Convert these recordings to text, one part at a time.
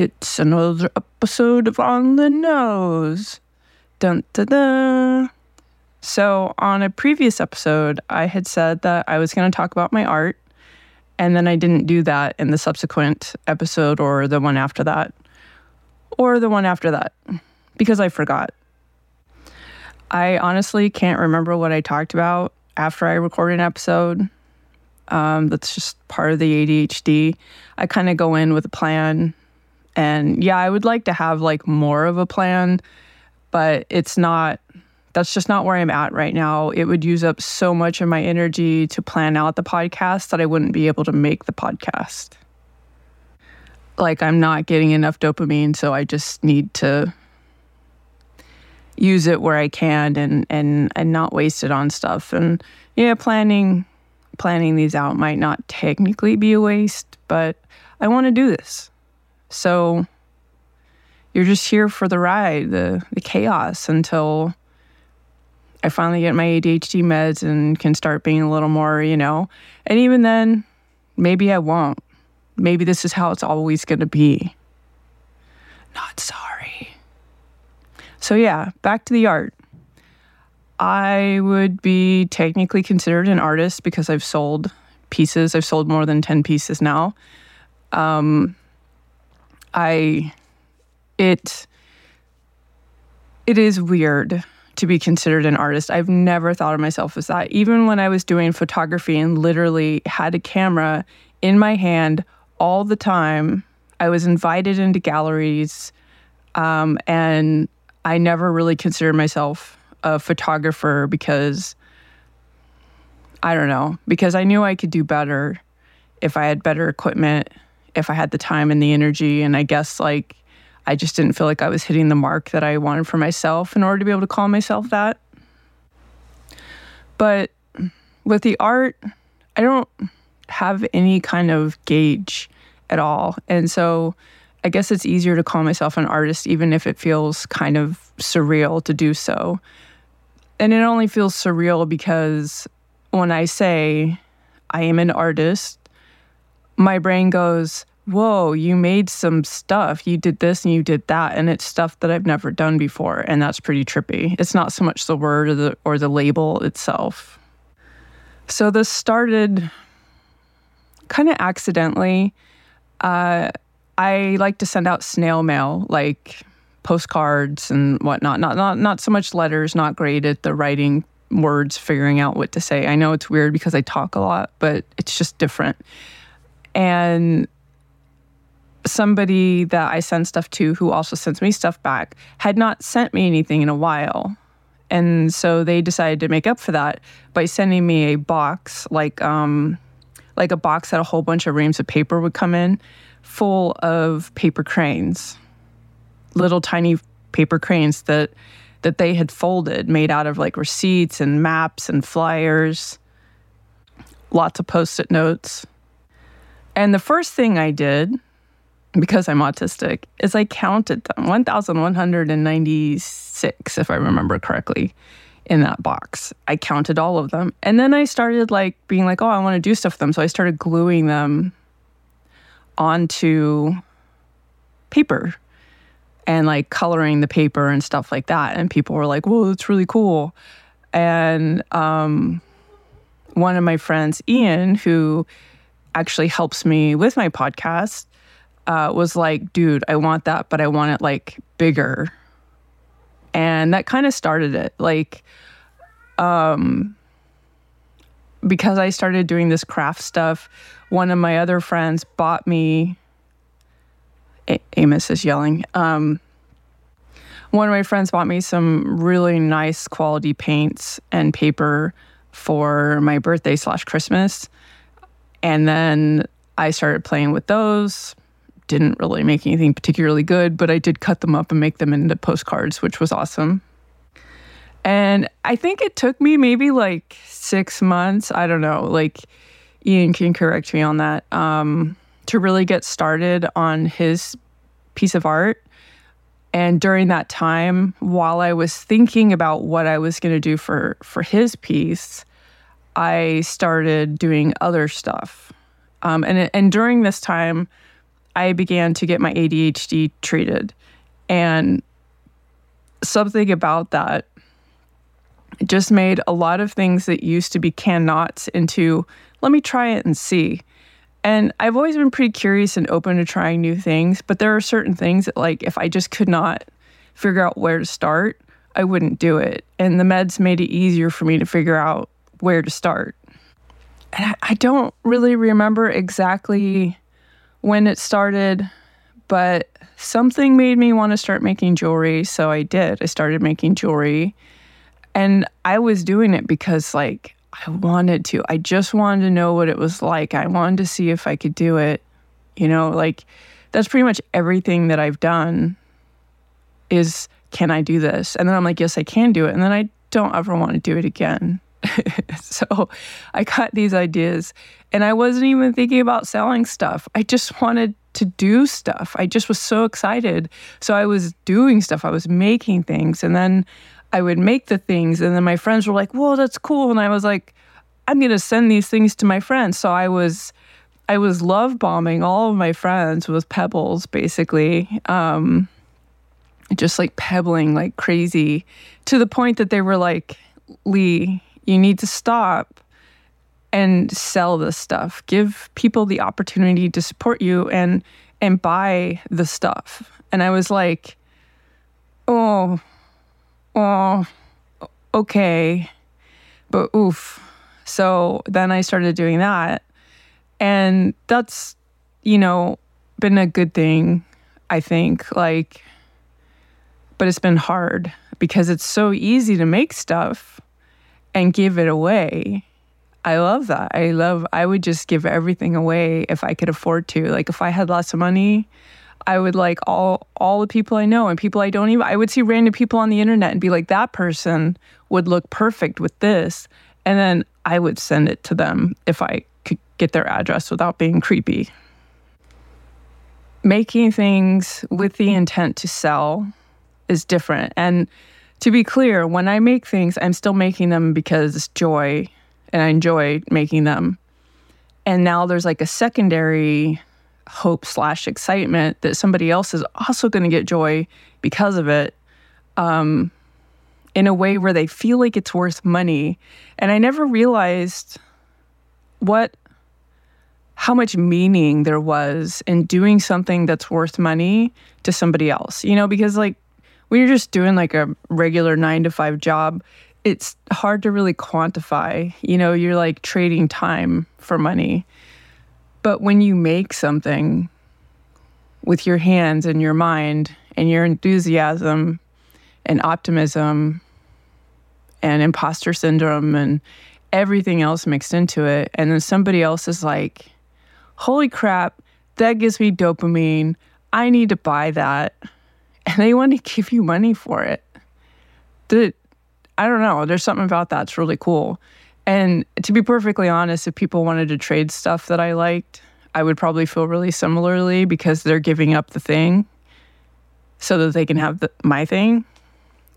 It's another episode of On the Nose. Dun dun dun. So, on a previous episode, I had said that I was going to talk about my art, and then I didn't do that in the subsequent episode or the one after that, or the one after that, because I forgot. I honestly can't remember what I talked about after I recorded an episode. Um, that's just part of the ADHD. I kind of go in with a plan. And yeah, I would like to have like more of a plan, but it's not, that's just not where I'm at right now. It would use up so much of my energy to plan out the podcast that I wouldn't be able to make the podcast. Like, I'm not getting enough dopamine, so I just need to use it where I can and and and not waste it on stuff. And yeah, planning planning these out might not technically be a waste, but I want to do this. So you're just here for the ride, the the chaos until I finally get my ADHD meds and can start being a little more, you know. And even then, maybe I won't. Maybe this is how it's always going to be. Not sorry. So, yeah, back to the art. I would be technically considered an artist because I've sold pieces. I've sold more than 10 pieces now. Um, I, it, it is weird to be considered an artist. I've never thought of myself as that. Even when I was doing photography and literally had a camera in my hand all the time, I was invited into galleries um, and I never really considered myself a photographer because I don't know, because I knew I could do better if I had better equipment, if I had the time and the energy. And I guess like I just didn't feel like I was hitting the mark that I wanted for myself in order to be able to call myself that. But with the art, I don't have any kind of gauge at all. And so I guess it's easier to call myself an artist, even if it feels kind of surreal to do so. And it only feels surreal because when I say I am an artist, my brain goes, Whoa, you made some stuff. You did this and you did that. And it's stuff that I've never done before. And that's pretty trippy. It's not so much the word or the, or the label itself. So this started kind of accidentally. Uh, I like to send out snail mail, like postcards and whatnot. Not not not so much letters. Not great at the writing words, figuring out what to say. I know it's weird because I talk a lot, but it's just different. And somebody that I send stuff to, who also sends me stuff back, had not sent me anything in a while. And so they decided to make up for that by sending me a box, like um, like a box that a whole bunch of reams of paper would come in full of paper cranes, little tiny paper cranes that that they had folded, made out of like receipts and maps and flyers, lots of post-it notes. And the first thing I did, because I'm autistic, is I counted them 1,196, if I remember correctly, in that box. I counted all of them. And then I started like being like, oh, I want to do stuff with them. So I started gluing them onto paper and like coloring the paper and stuff like that. And people were like, whoa, that's really cool. And um, one of my friends, Ian, who actually helps me with my podcast, uh, was like, dude, I want that, but I want it like bigger. And that kind of started it. Like, um, because I started doing this craft stuff, one of my other friends bought me. A- Amos is yelling. Um, one of my friends bought me some really nice quality paints and paper for my birthday slash Christmas. And then I started playing with those. Didn't really make anything particularly good, but I did cut them up and make them into postcards, which was awesome. And I think it took me maybe like six months. I don't know. Like, Ian can correct me on that. Um, to really get started on his piece of art. And during that time, while I was thinking about what I was going to do for for his piece, I started doing other stuff. Um, and and during this time, I began to get my ADHD treated. And something about that just made a lot of things that used to be cannots into let me try it and see. And I've always been pretty curious and open to trying new things, but there are certain things that, like, if I just could not figure out where to start, I wouldn't do it. And the meds made it easier for me to figure out where to start. And I, I don't really remember exactly when it started, but something made me want to start making jewelry. So I did. I started making jewelry. And I was doing it because, like, I wanted to. I just wanted to know what it was like. I wanted to see if I could do it. You know, like, that's pretty much everything that I've done is can I do this? And then I'm like, yes, I can do it. And then I don't ever want to do it again. so I got these ideas and I wasn't even thinking about selling stuff. I just wanted to do stuff. I just was so excited. So I was doing stuff, I was making things. And then I would make the things. And then my friends were like, whoa, that's cool. And I was like, I'm going to send these things to my friends. So I was. I was love bombing all of my friends with pebbles, basically. Um, just like pebbling like crazy to the point that they were like, Leigh, you need to stop and sell this stuff. Give people the opportunity to support you and and buy the stuff. And I was like, oh, oh, okay. But oof. So then I started doing that. And that's, you know, been a good thing, I think. Like, but it's been hard because it's so easy to make stuff and give it away. I love that. I love, I would just give everything away if I could afford to. Like, if I had lots of money, I would like all all the people I know and people I don't even I would see random people on the internet and be like that person would look perfect with this and then I would send it to them if I could get their address without being creepy. Making things with the intent to sell is different and to be clear, when I make things, I'm still making them because it's joy and I enjoy making them. And now there's like a secondary hope slash excitement that somebody else is also going to get joy because of it um, in a way where they feel like it's worth money. And I never realized what how much meaning there was in doing something that's worth money to somebody else. You know, because like when you're just doing like a regular nine to five job, it's hard to really quantify. You know, you're like trading time for money. But when you make something with your hands and your mind and your enthusiasm and optimism and imposter syndrome and everything else mixed into it, and then somebody else is like, holy crap, that gives me dopamine. I need to buy that and they want to give you money for it. The, I don't know. There's something about that's really cool. And to be perfectly honest, if people wanted to trade stuff that I liked, I would probably feel really similarly because they're giving up the thing so that they can have the, my thing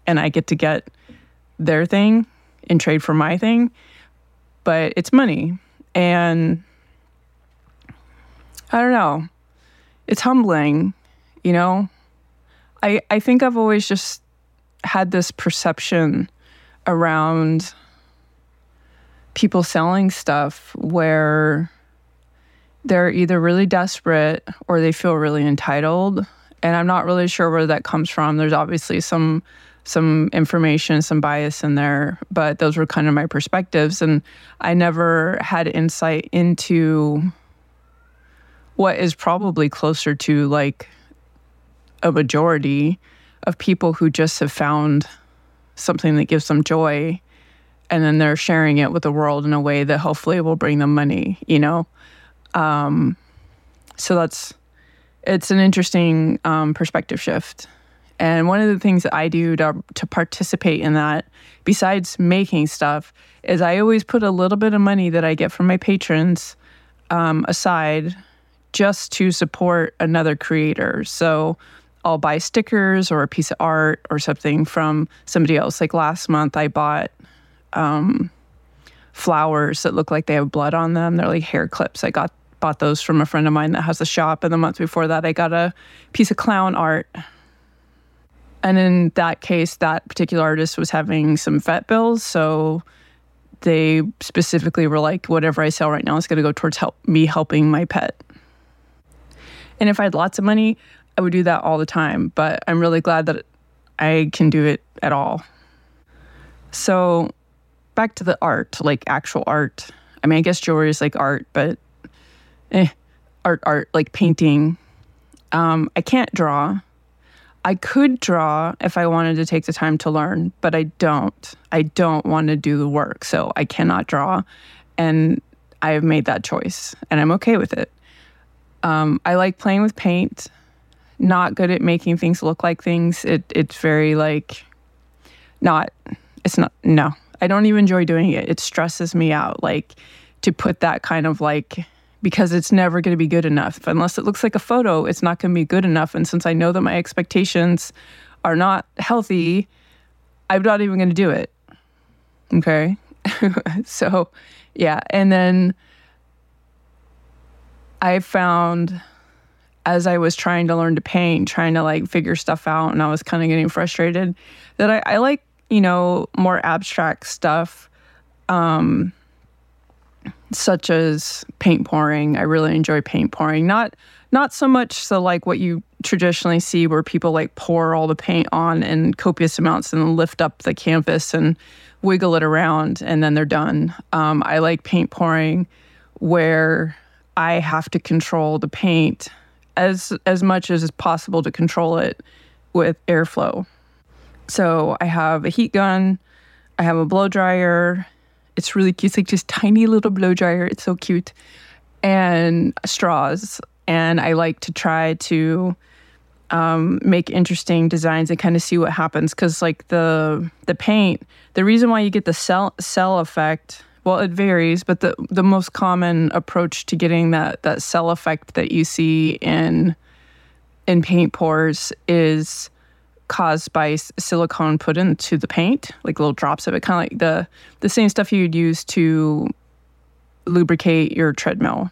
and I get to get their thing and trade for my thing. But it's money. And I don't know. It's humbling, you know? I, I think I've always just had this perception around people selling stuff where they're either really desperate or they feel really entitled. And i'm not really sure where that comes from. There's obviously some some information some bias in there but those were kind of my perspectives. And i never had insight into what is probably closer to like a majority of people who just have found something that gives them joy and then they're sharing it with the world in a way that hopefully will bring them money you know? Um, so that's it's an interesting um, perspective shift. And one of the things that i do to, to participate in that besides making stuff is i always put a little bit of money that i get from my patrons um, aside just to support another creator. So I'll buy stickers or a piece of art or something from somebody else. Like last month, I bought um, flowers that look like they have blood on them. They're like hair clips. I got bought those from a friend of mine that has a shop. And the month before that, I got a piece of clown art. And in that case, that particular artist was having some vet bills. So they specifically were like, whatever I sell right now is going to go towards help me helping my pet. And if I had lots of money, I would do that all the time. But I'm really glad that I can do it at all. So back to the art, like actual art. I mean, I guess jewelry is like art, but eh, art, art, like painting. Um, I can't draw. I could draw if I wanted to take the time to learn, but I don't. I don't want to do the work, so I cannot draw. And I have made that choice, and I'm okay with it. Um, I like playing with paint. Not good at making things look like things. It it's very like not. It's not. No, I don't even enjoy doing it. It stresses me out. Like to put that kind of like because it's never going to be good enough. Unless it looks like a photo, it's not going to be good enough. And since I know that my expectations are not healthy, I'm not even going to do it. Okay. so, yeah. And then I found as I was trying to learn to paint, trying to like figure stuff out, and I was kind of getting frustrated that I, I like, you know, more abstract stuff. Um, such as paint pouring. I really enjoy paint pouring. Not not so much so like what you traditionally see where people like pour all the paint on in copious amounts and lift up the canvas and wiggle it around and then they're done. Um, I like paint pouring where I have to control the paint as as much as is possible to control it with airflow. So I have a heat gun, I have a blow dryer. It's really cute. It's like just tiny little blow dryer. It's so cute. And straws. And I like to try to um, make interesting designs and kind of see what happens. Because like the the paint, the reason why you get the cell cell effect well, it varies, but the the most common approach to getting that that cell effect that you see in in paint pours is caused by silicone put into the paint, like little drops of it, kind of like the the same stuff you'd use to lubricate your treadmill.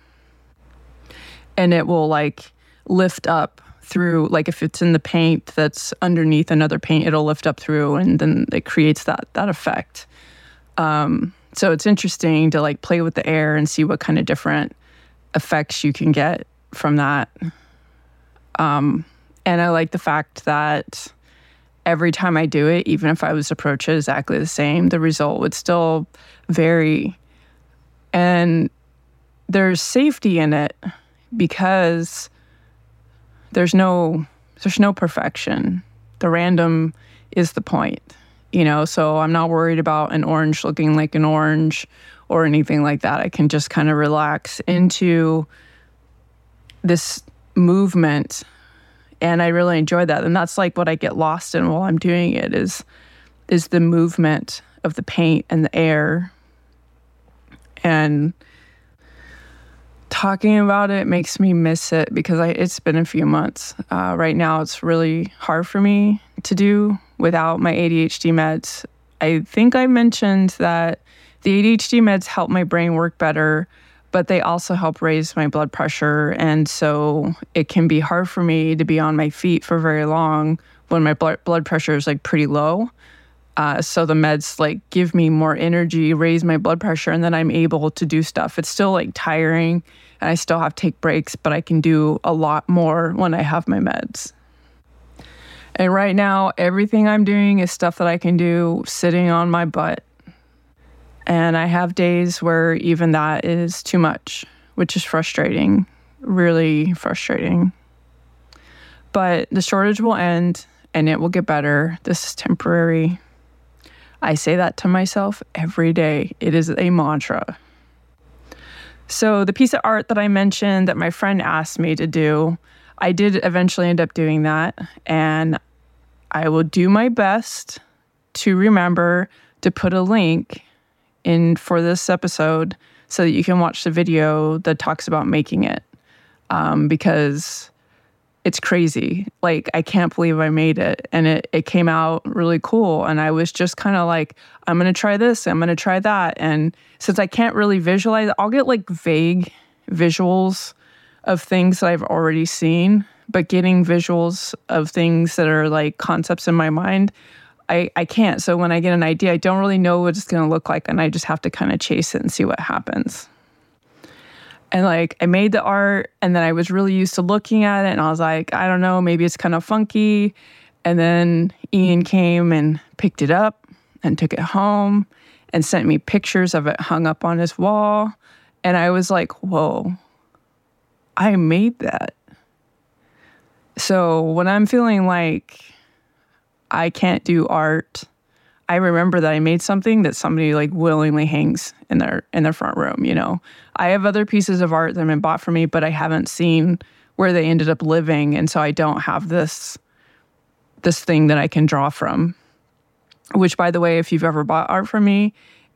And it will like lift up through like if it's in the paint that's underneath another paint, it'll lift up through and then it creates that that effect. Um, so it's interesting to like play with the air and see what kind of different effects you can get from that. Um, and I like the fact that every time I do it, even if I was approach it exactly the same, the result would still vary. And there's safety in it because there's no there's no perfection. The random is the point you know, so I'm not worried about an orange looking like an orange or anything like that. I can just kind of relax into this movement and I really enjoy that. And that's like what I get lost in while I'm doing it is is the movement of the paint and the air. And talking about it makes me miss it because I, it's been a few months. Uh, right now, it's really hard for me to do without my ADHD meds. I think I mentioned that the ADHD meds help my brain work better, but they also help raise my blood pressure. And so it can be hard for me to be on my feet for very long when my blood pressure is like pretty low. Uh, so the meds like give me more energy, raise my blood pressure, and then I'm able to do stuff. It's still like tiring, and I still have to take breaks, but I can do a lot more when I have my meds. And right now, everything I'm doing is stuff that I can do sitting on my butt. And I have days where even that is too much, which is frustrating, really frustrating. But the shortage will end and it will get better. This is temporary. I say that to myself every day. It is a mantra. So, the piece of art that I mentioned that my friend asked me to do, I did eventually end up doing that. And I will do my best to remember to put a link in for this episode so that you can watch the video that talks about making it. Um, because it's crazy. Like, I can't believe I made it. And it, it came out really cool. And I was just kind of like, I'm going to try this, I'm going to try that. And since I can't really visualize, I'll get like vague visuals of things that I've already seen, but getting visuals of things that are like concepts in my mind, I, I can't. So when I get an idea, I don't really know what it's going to look like, and I just have to kind of chase it and see what happens. And like I made the art, and then I was really used to looking at it, and I was like, I don't know, maybe it's kind of funky. And then Ian came and picked it up and took it home and sent me pictures of it hung up on his wall. And I was like, whoa, I made that. So when I'm feeling like I can't do art, I remember that I made something that somebody like willingly hangs in their in their front room, you know. I have other pieces of art that have been bought for me, but I haven't seen where they ended up living, and so I don't have this this thing that I can draw from. Which by the way, if you've ever bought art from me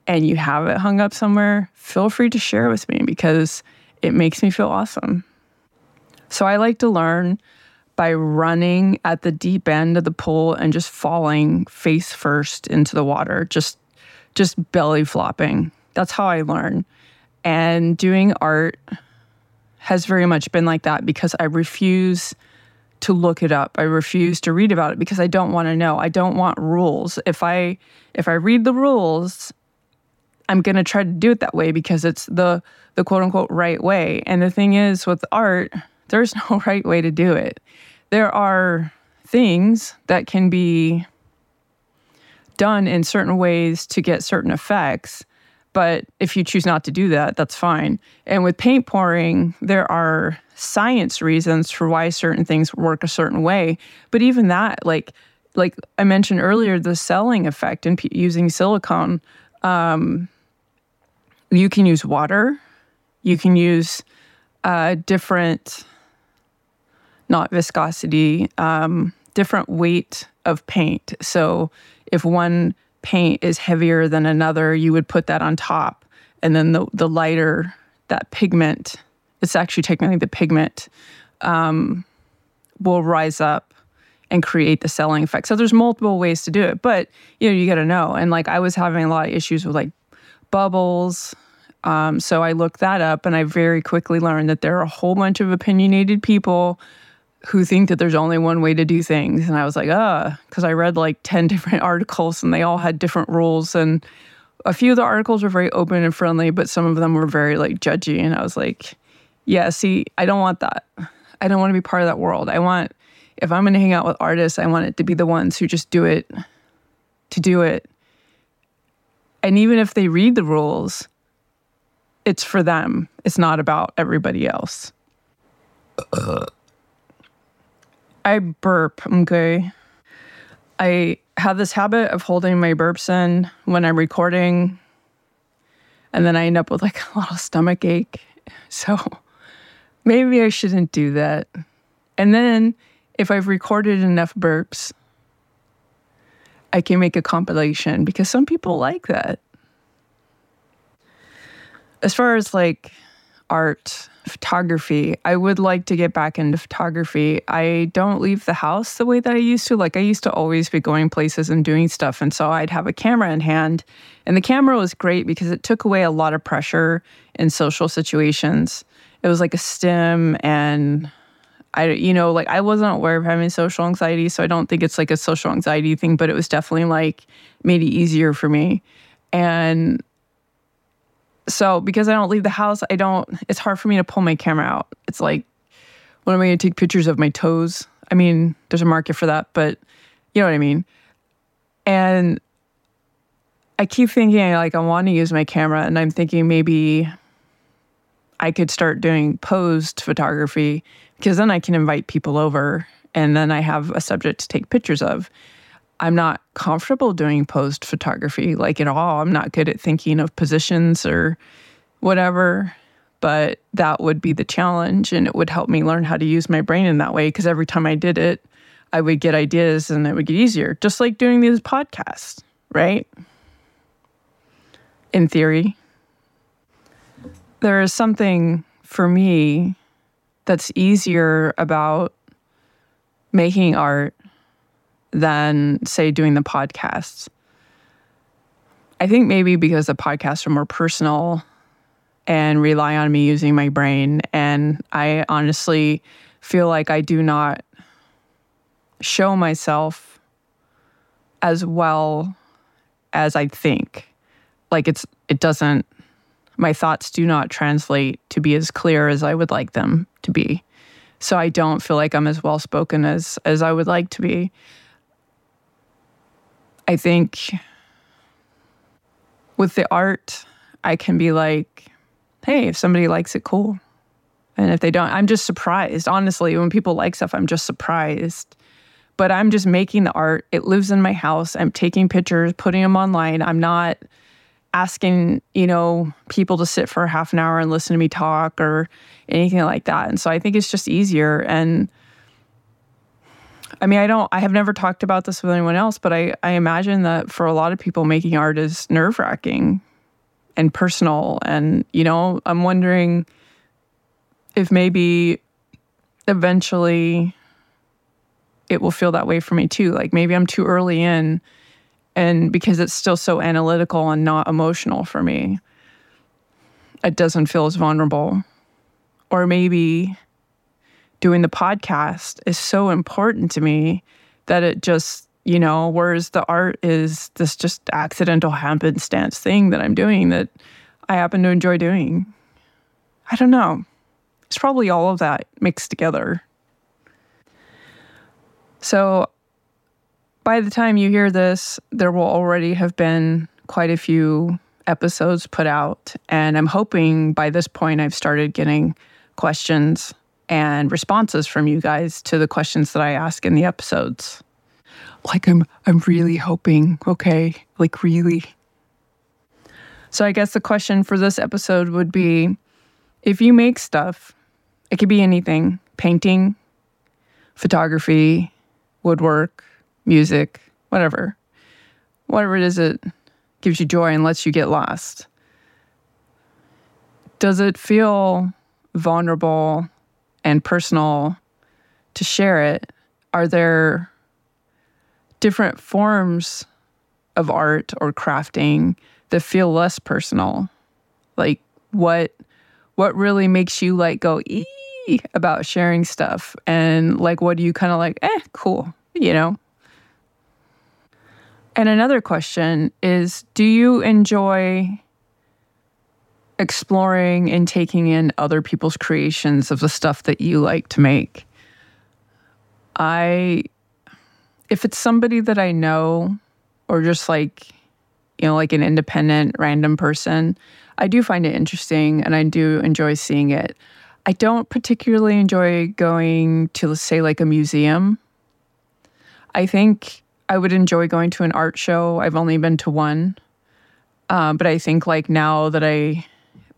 and you have it hung up somewhere, feel free to share with me because it makes me feel awesome. So I like to learn by running at the deep end of the pool and just falling face first into the water, just just belly flopping. That's how I learn. And doing art has very much been like that because I refuse to look it up. I refuse to read about it because I don't want to know. I don't want rules. If I if I read the rules, I'm going to try to do it that way because it's the the quote unquote right way. And the thing is with art, there's no right way to do it. There are things that can be done in certain ways to get certain effects. But if you choose not to do that, that's fine. And with paint pouring, there are science reasons for why certain things work a certain way. But even that, like, like I mentioned earlier, the celling effect in p- using silicone, um, you can use water, you can use uh, different not viscosity, um, different weight of paint. So if one paint is heavier than another, you would put that on top. And then the, the lighter, that pigment, it's actually technically the pigment, um, will rise up and create the celling effect. So there's multiple ways to do it, but you know, you got to know. And like I was having a lot of issues with like bubbles. Um, so I looked that up and I very quickly learned that there are a whole bunch of opinionated people who think that there's only one way to do things. And I was like, ah, because I read like 10 different articles and they all had different rules. And a few of the articles were very open and friendly, but some of them were very like judgy. And I was like, yeah, see, I don't want that. I don't want to be part of that world. I want, if I'm going to hang out with artists, I want it to be the ones who just do it to do it. And even if they read the rules, it's for them. It's not about everybody else. Uh. I burp, okay? I have this habit of holding my burps in when I'm recording, and then I end up with like a little stomach ache. So maybe I shouldn't do that. And then if I've recorded enough burps, I can make a compilation because some people like that. As far as like art, photography. I would like to get back into photography. I don't leave the house the way that I used to. Like I used to always be going places and doing stuff. And so I'd have a camera in hand. And the camera was great because it took away a lot of pressure in social situations. It was like a stim and I, you know, like I wasn't aware of having social anxiety, so I don't think it's like a social anxiety thing, but it was definitely like made it easier for me. And so because I don't leave the house, I don't, it's hard for me to pull my camera out. It's like, when am I going to take pictures of my toes? I mean, there's a market for that, but you know what I mean? And I keep thinking, like, I want to use my camera, and I'm thinking maybe I could start doing posed photography because then I can invite people over and then I have a subject to take pictures of. I'm not comfortable doing posed photography like at all. I'm not good at thinking of positions or whatever, but that would be the challenge and it would help me learn how to use my brain in that way because every time I did it, I would get ideas and it would get easier, just like doing these podcasts, right? In theory. There is something for me that's easier about making art than, say, doing the podcasts. I think maybe because the podcasts are more personal and rely on me using my brain. And I honestly feel like I do not show myself as well as I think. Like it's it doesn't my thoughts do not translate to be as clear as I would like them to be. So I don't feel like I'm as well spoken as as I would like to be. I think with the art, I can be like, hey, if somebody likes it, cool. And if they don't, I'm just surprised. Honestly, when people like stuff, I'm just surprised. But I'm just making the art. It lives in my house. I'm taking pictures, putting them online. I'm not asking, you know, people to sit for half an hour and listen to me talk or anything like that. And so I think it's just easier. And I mean, I don't, I have never talked about this with anyone else, but I, I imagine that for a lot of people, making art is nerve wracking and personal. And, you know, I'm wondering if maybe eventually it will feel that way for me too. Like maybe I'm too early in and because it's still so analytical and not emotional for me, it doesn't feel as vulnerable. Or maybe doing the podcast is so important to me that it just, you know, whereas the art is this just accidental happenstance thing that I'm doing that I happen to enjoy doing. I don't know. It's probably all of that mixed together. So by the time you hear this, there will already have been quite a few episodes put out. And I'm hoping by this point I've started getting questions and responses from you guys to the questions that I ask in the episodes. Like I'm I'm really hoping, okay? Like really. So I guess the question for this episode would be if you make stuff, it could be anything, painting, photography, woodwork, music, whatever. Whatever it is that gives you joy and lets you get lost. Does it feel vulnerable and personal to share it? Are there different forms of art or crafting that feel less personal? Like what what really makes you like go ee about sharing stuff and like what do you kind of like eh cool, you know? And another question is Do you enjoy exploring and taking in other people's creations of the stuff that you like to make? I, if it's somebody that I know or just like, you know, like an independent random person, I do find it interesting and I do enjoy seeing it. I don't particularly enjoy going to, say, like a museum. I think I would enjoy going to an art show. I've only been to one. Um, but I think like now that I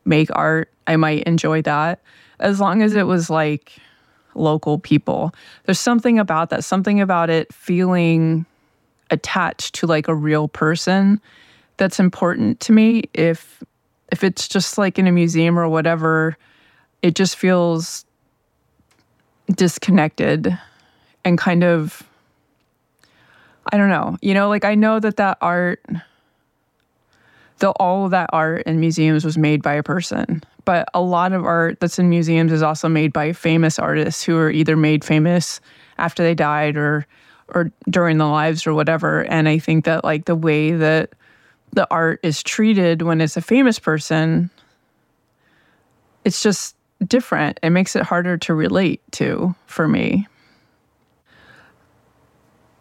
make art, I might enjoy that as long as it was like local people. There's something about that, something about it feeling attached to like a real person that's important to me. If if it's just like in a museum or whatever, it just feels disconnected and kind of I don't know. You know, like I know that that art, the all of that art in museums was made by a person, but a lot of art that's in museums is also made by famous artists who are either made famous after they died or or during the lives or whatever. And I think that like the way that the art is treated when it's a famous person, it's just different. It makes it harder to relate to for me.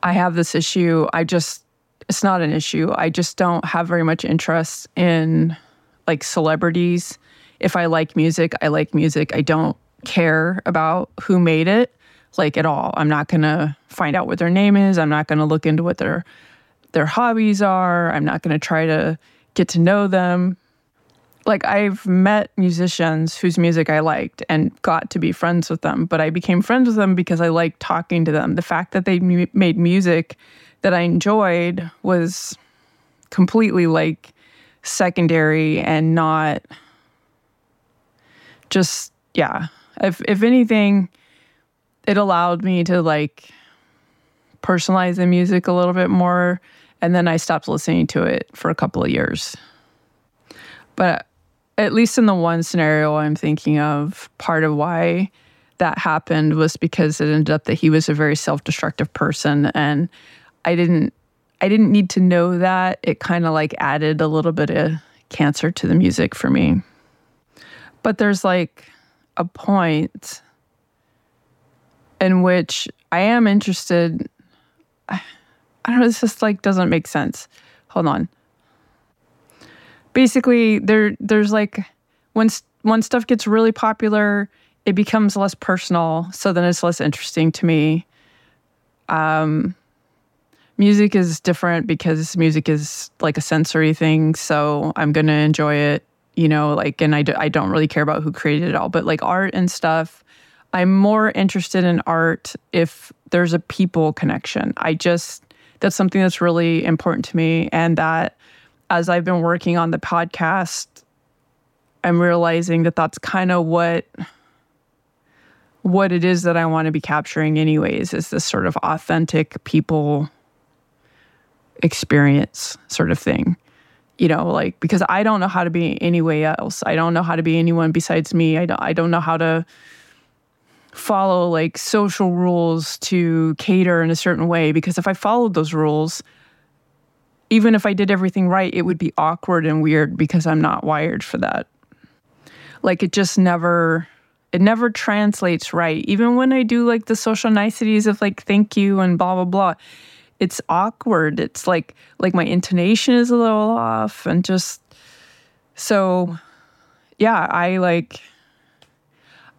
I have this issue. I just, it's not an issue. I just don't have very much interest in like celebrities. If I like music, I like music. I don't care about who made it like at all. I'm not going to find out what their name is. I'm not going to look into what their their hobbies are. I'm not going to try to get to know them like I've met musicians whose music I liked and got to be friends with them, but I became friends with them because I liked talking to them. The fact that they made music that I enjoyed was completely like secondary and not just yeah. If if anything, it allowed me to like personalize the music a little bit more and then I stopped listening to it for a couple of years. But at least in the one scenario I'm thinking of, part of why that happened was because it ended up that he was a very self-destructive person and I didn't I didn't need to know that. It kind of like added a little bit of cancer to the music for me. But there's like a point in which I am interested. I, don't know, this just like doesn't make sense. Hold on. Basically, there there's like when when stuff gets really popular, it becomes less personal, so then it's less interesting to me. Um music is different because music is like a sensory thing, so I'm going to enjoy it, you know, like and I d- I don't really care about who created it all, but like art and stuff I'm more interested in art if there's a people connection. I just, that's something that's really important to me. And that as I've been working on the podcast, I'm realizing that that's kind of what what it is that I want to be capturing anyways is this sort of authentic people experience sort of thing. You know, like because I don't know how to be anyway else. I don't know how to be anyone besides me. I don't I don't know how to follow like social rules to cater in a certain way because if I followed those rules, even if I did everything right, it would be awkward and weird because I'm not wired for that. Like it just never it never translates right. Even when I do like the social niceties of like thank you and blah blah blah, it's awkward. It's like like my intonation is a little off and just so yeah, I like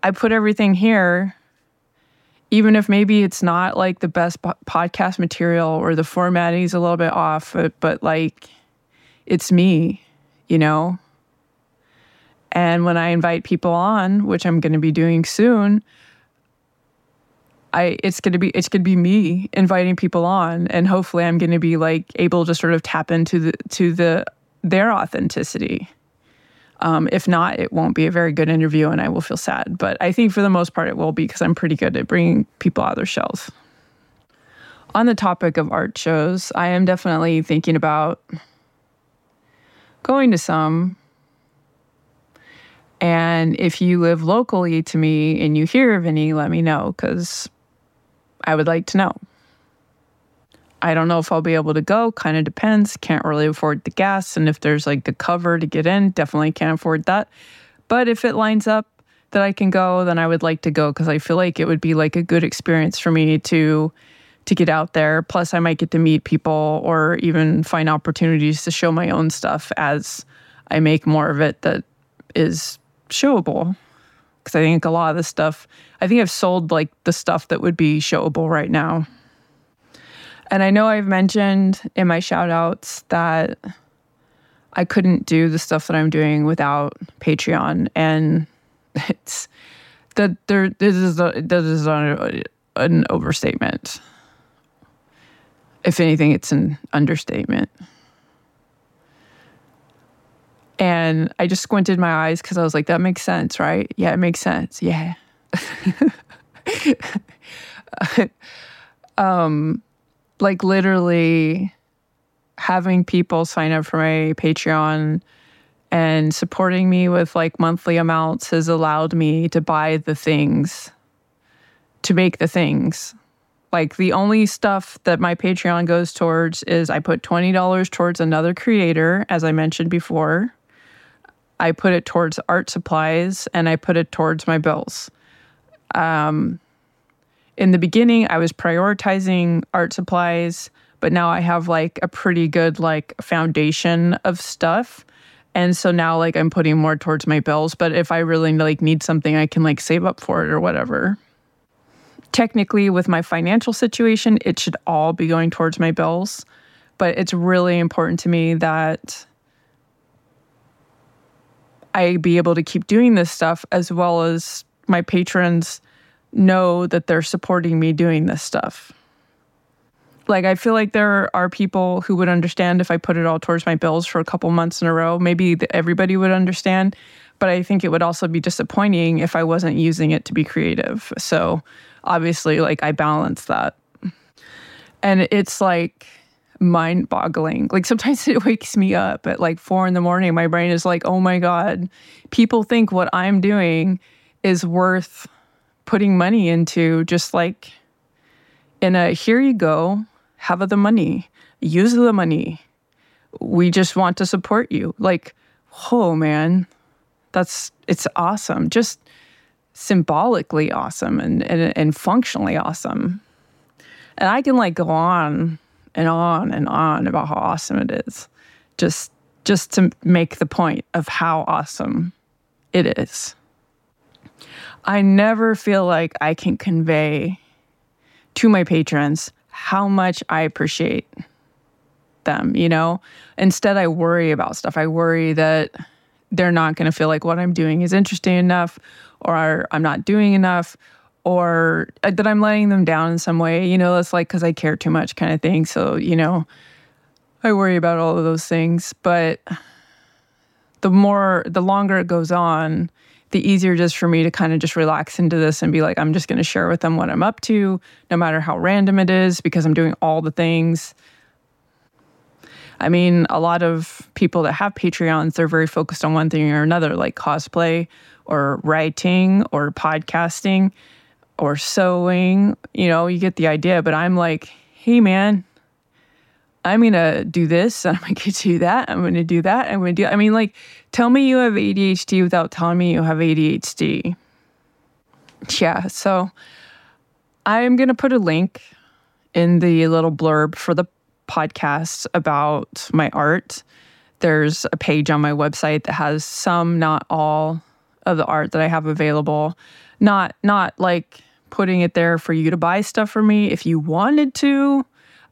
I put everything here, even if maybe it's not like the best po- podcast material or the formatting is a little bit off, but, but like it's me, you know? And when I invite people on, which I'm going to be doing soon, I it's going to be it's going to be me inviting people on and hopefully I'm going to be like able to sort of tap into the to the their authenticity um, if not, it won't be a very good interview and I will feel sad. But I think for the most part, it will be because I'm pretty good at bringing people out of their shells. On the topic of art shows, I am definitely thinking about going to some. And if you live locally to me and you hear of any, let me know because I would like to know. I don't know if I'll be able to go. Kind of depends. Can't really afford the gas. And if there's like the cover to get in, definitely can't afford that. But if it lines up that I can go, then I would like to go because I feel like it would be like a good experience for me to to get out there. Plus, I might get to meet people or even find opportunities to show my own stuff as I make more of it that is showable. Because I think a lot of the stuff, I think I've sold like the stuff that would be showable right now. And I know I've mentioned in my shout outs that I couldn't do the stuff that I'm doing without Patreon. And it's that there this is a, this is a, an overstatement. If anything, it's an understatement. And I just squinted my eyes because I was like, that makes sense, right? Yeah, it makes sense. Yeah. um, like literally having people sign up for my Patreon and supporting me with like monthly amounts has allowed me to buy the things, to make the things. Like the only stuff that my Patreon goes towards is I put $20 towards another creator, as I mentioned before. I put it towards art supplies and I put it towards my bills. Um, in the beginning, I was prioritizing art supplies, but now I have like a pretty good like foundation of stuff. And so now like I'm putting more towards my bills, but if I really like need something, I can like save up for it or whatever. Technically with my financial situation, it should all be going towards my bills, but it's really important to me that I be able to keep doing this stuff as well as my patrons know that they're supporting me doing this stuff. Like, I feel like there are people who would understand if I put it all towards my bills for a couple months in a row. Maybe everybody would understand, but I think it would also be disappointing if I wasn't using it to be creative. So, obviously, like, I balance that. And it's like, mind boggling. Like sometimes it wakes me up at like four in the morning. My brain is like, oh my God, people think what I'm doing is worth putting money into, just like in a here you go, have the money, use the money. We just want to support you. Like, oh man, that's it's awesome. Just symbolically awesome and, and, and functionally awesome. And I can like go on and on and on about how awesome it is. Just just to make the point of how awesome it is. I never feel like I can convey to my patrons how much I appreciate them, you know? Instead, I worry about stuff. I worry that they're not going to feel like what I'm doing is interesting enough or I'm not doing enough or uh, that I'm letting them down in some way. You know, it's like because I care too much kind of thing. So, you know, I worry about all of those things. But the more, the longer it goes on, the easier it is for me to kind of just relax into this and be like, I'm just going to share with them what I'm up to, no matter how random it is, because I'm doing all the things. I mean, a lot of people that have Patreons, they're very focused on one thing or another, like cosplay or writing or podcasting or sewing. You know, you get the idea. But I'm like, hey, man, I'm to do this and I'm to do that. I'm to do that. I'm to do, I mean, like, tell me you have ADHD without telling me you have ADHD. Yeah. So I'm to put a link in the little blurb for the podcast about my art. There's a page on my website that has some, not all, of the art that I have available. Not not like putting it there for you to buy stuff for me. If you wanted to,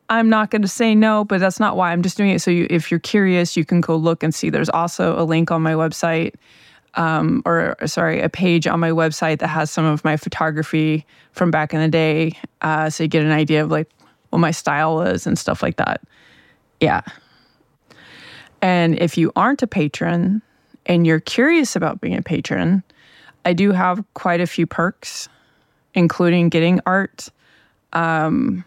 I'm not going to say no, but that's not why I'm just doing it. So you, if you're curious, you can go look and see. There's also a link on my website, um, or sorry, a page on my website that has some of my photography from back in the day, uh, so you get an idea of like what my style was and stuff like that. Yeah. And if you aren't a patron and you're curious about being a patron, I do have quite a few perks, including getting art um,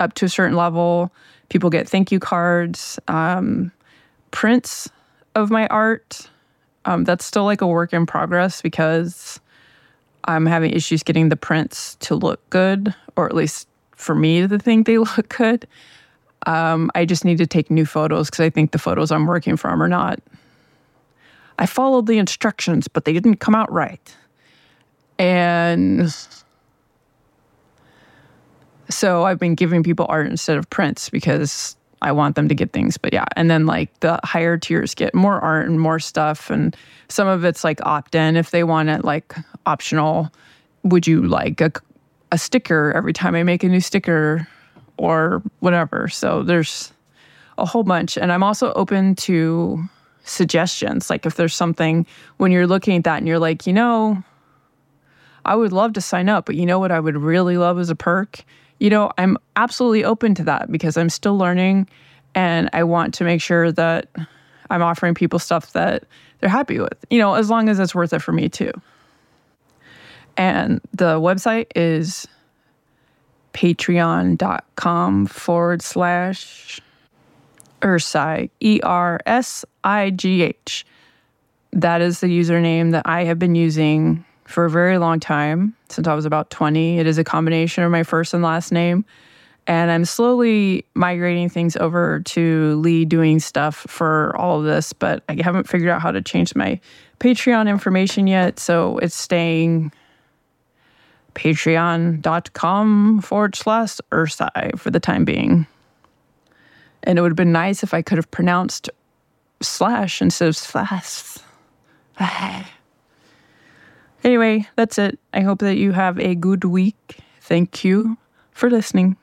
up to a certain level. People get thank you cards, um, prints of my art. Um, that's still like a work in progress because I'm having issues getting the prints to look good, or at least for me to think they look good. Um, I just need to take new photos because I think the photos I'm working from are not I followed the instructions, but they didn't come out right. And so I've been giving people art instead of prints because I want them to get things. But yeah, and then like the higher tiers get more art and more stuff. And some of it's like opt in if they want it like optional. Would you like a, a sticker every time I make a new sticker or whatever? So there's a whole bunch. And I'm also open to suggestions. Like if there's something when you're looking at that and you're like, you know, I would love to sign up, but you know what I would really love as a perk? You know, I'm absolutely open to that because I'm still learning and I want to make sure that I'm offering people stuff that they're happy with, you know, as long as it's worth it for me too. And the website is patreon.com forward slash Ersigh, E R S I G H. That is the username that I have been using for a very long time, since I was about 20. It is a combination of my first and last name. And I'm slowly migrating things over to Leigh doing stuff for all of this, but I haven't figured out how to change my Patreon information yet. So it's staying patreon.com forward slash Ersigh for the time being. And it would have been nice if I could have pronounced slash instead of slash. Anyway, that's it. I hope that you have a good week. Thank you for listening.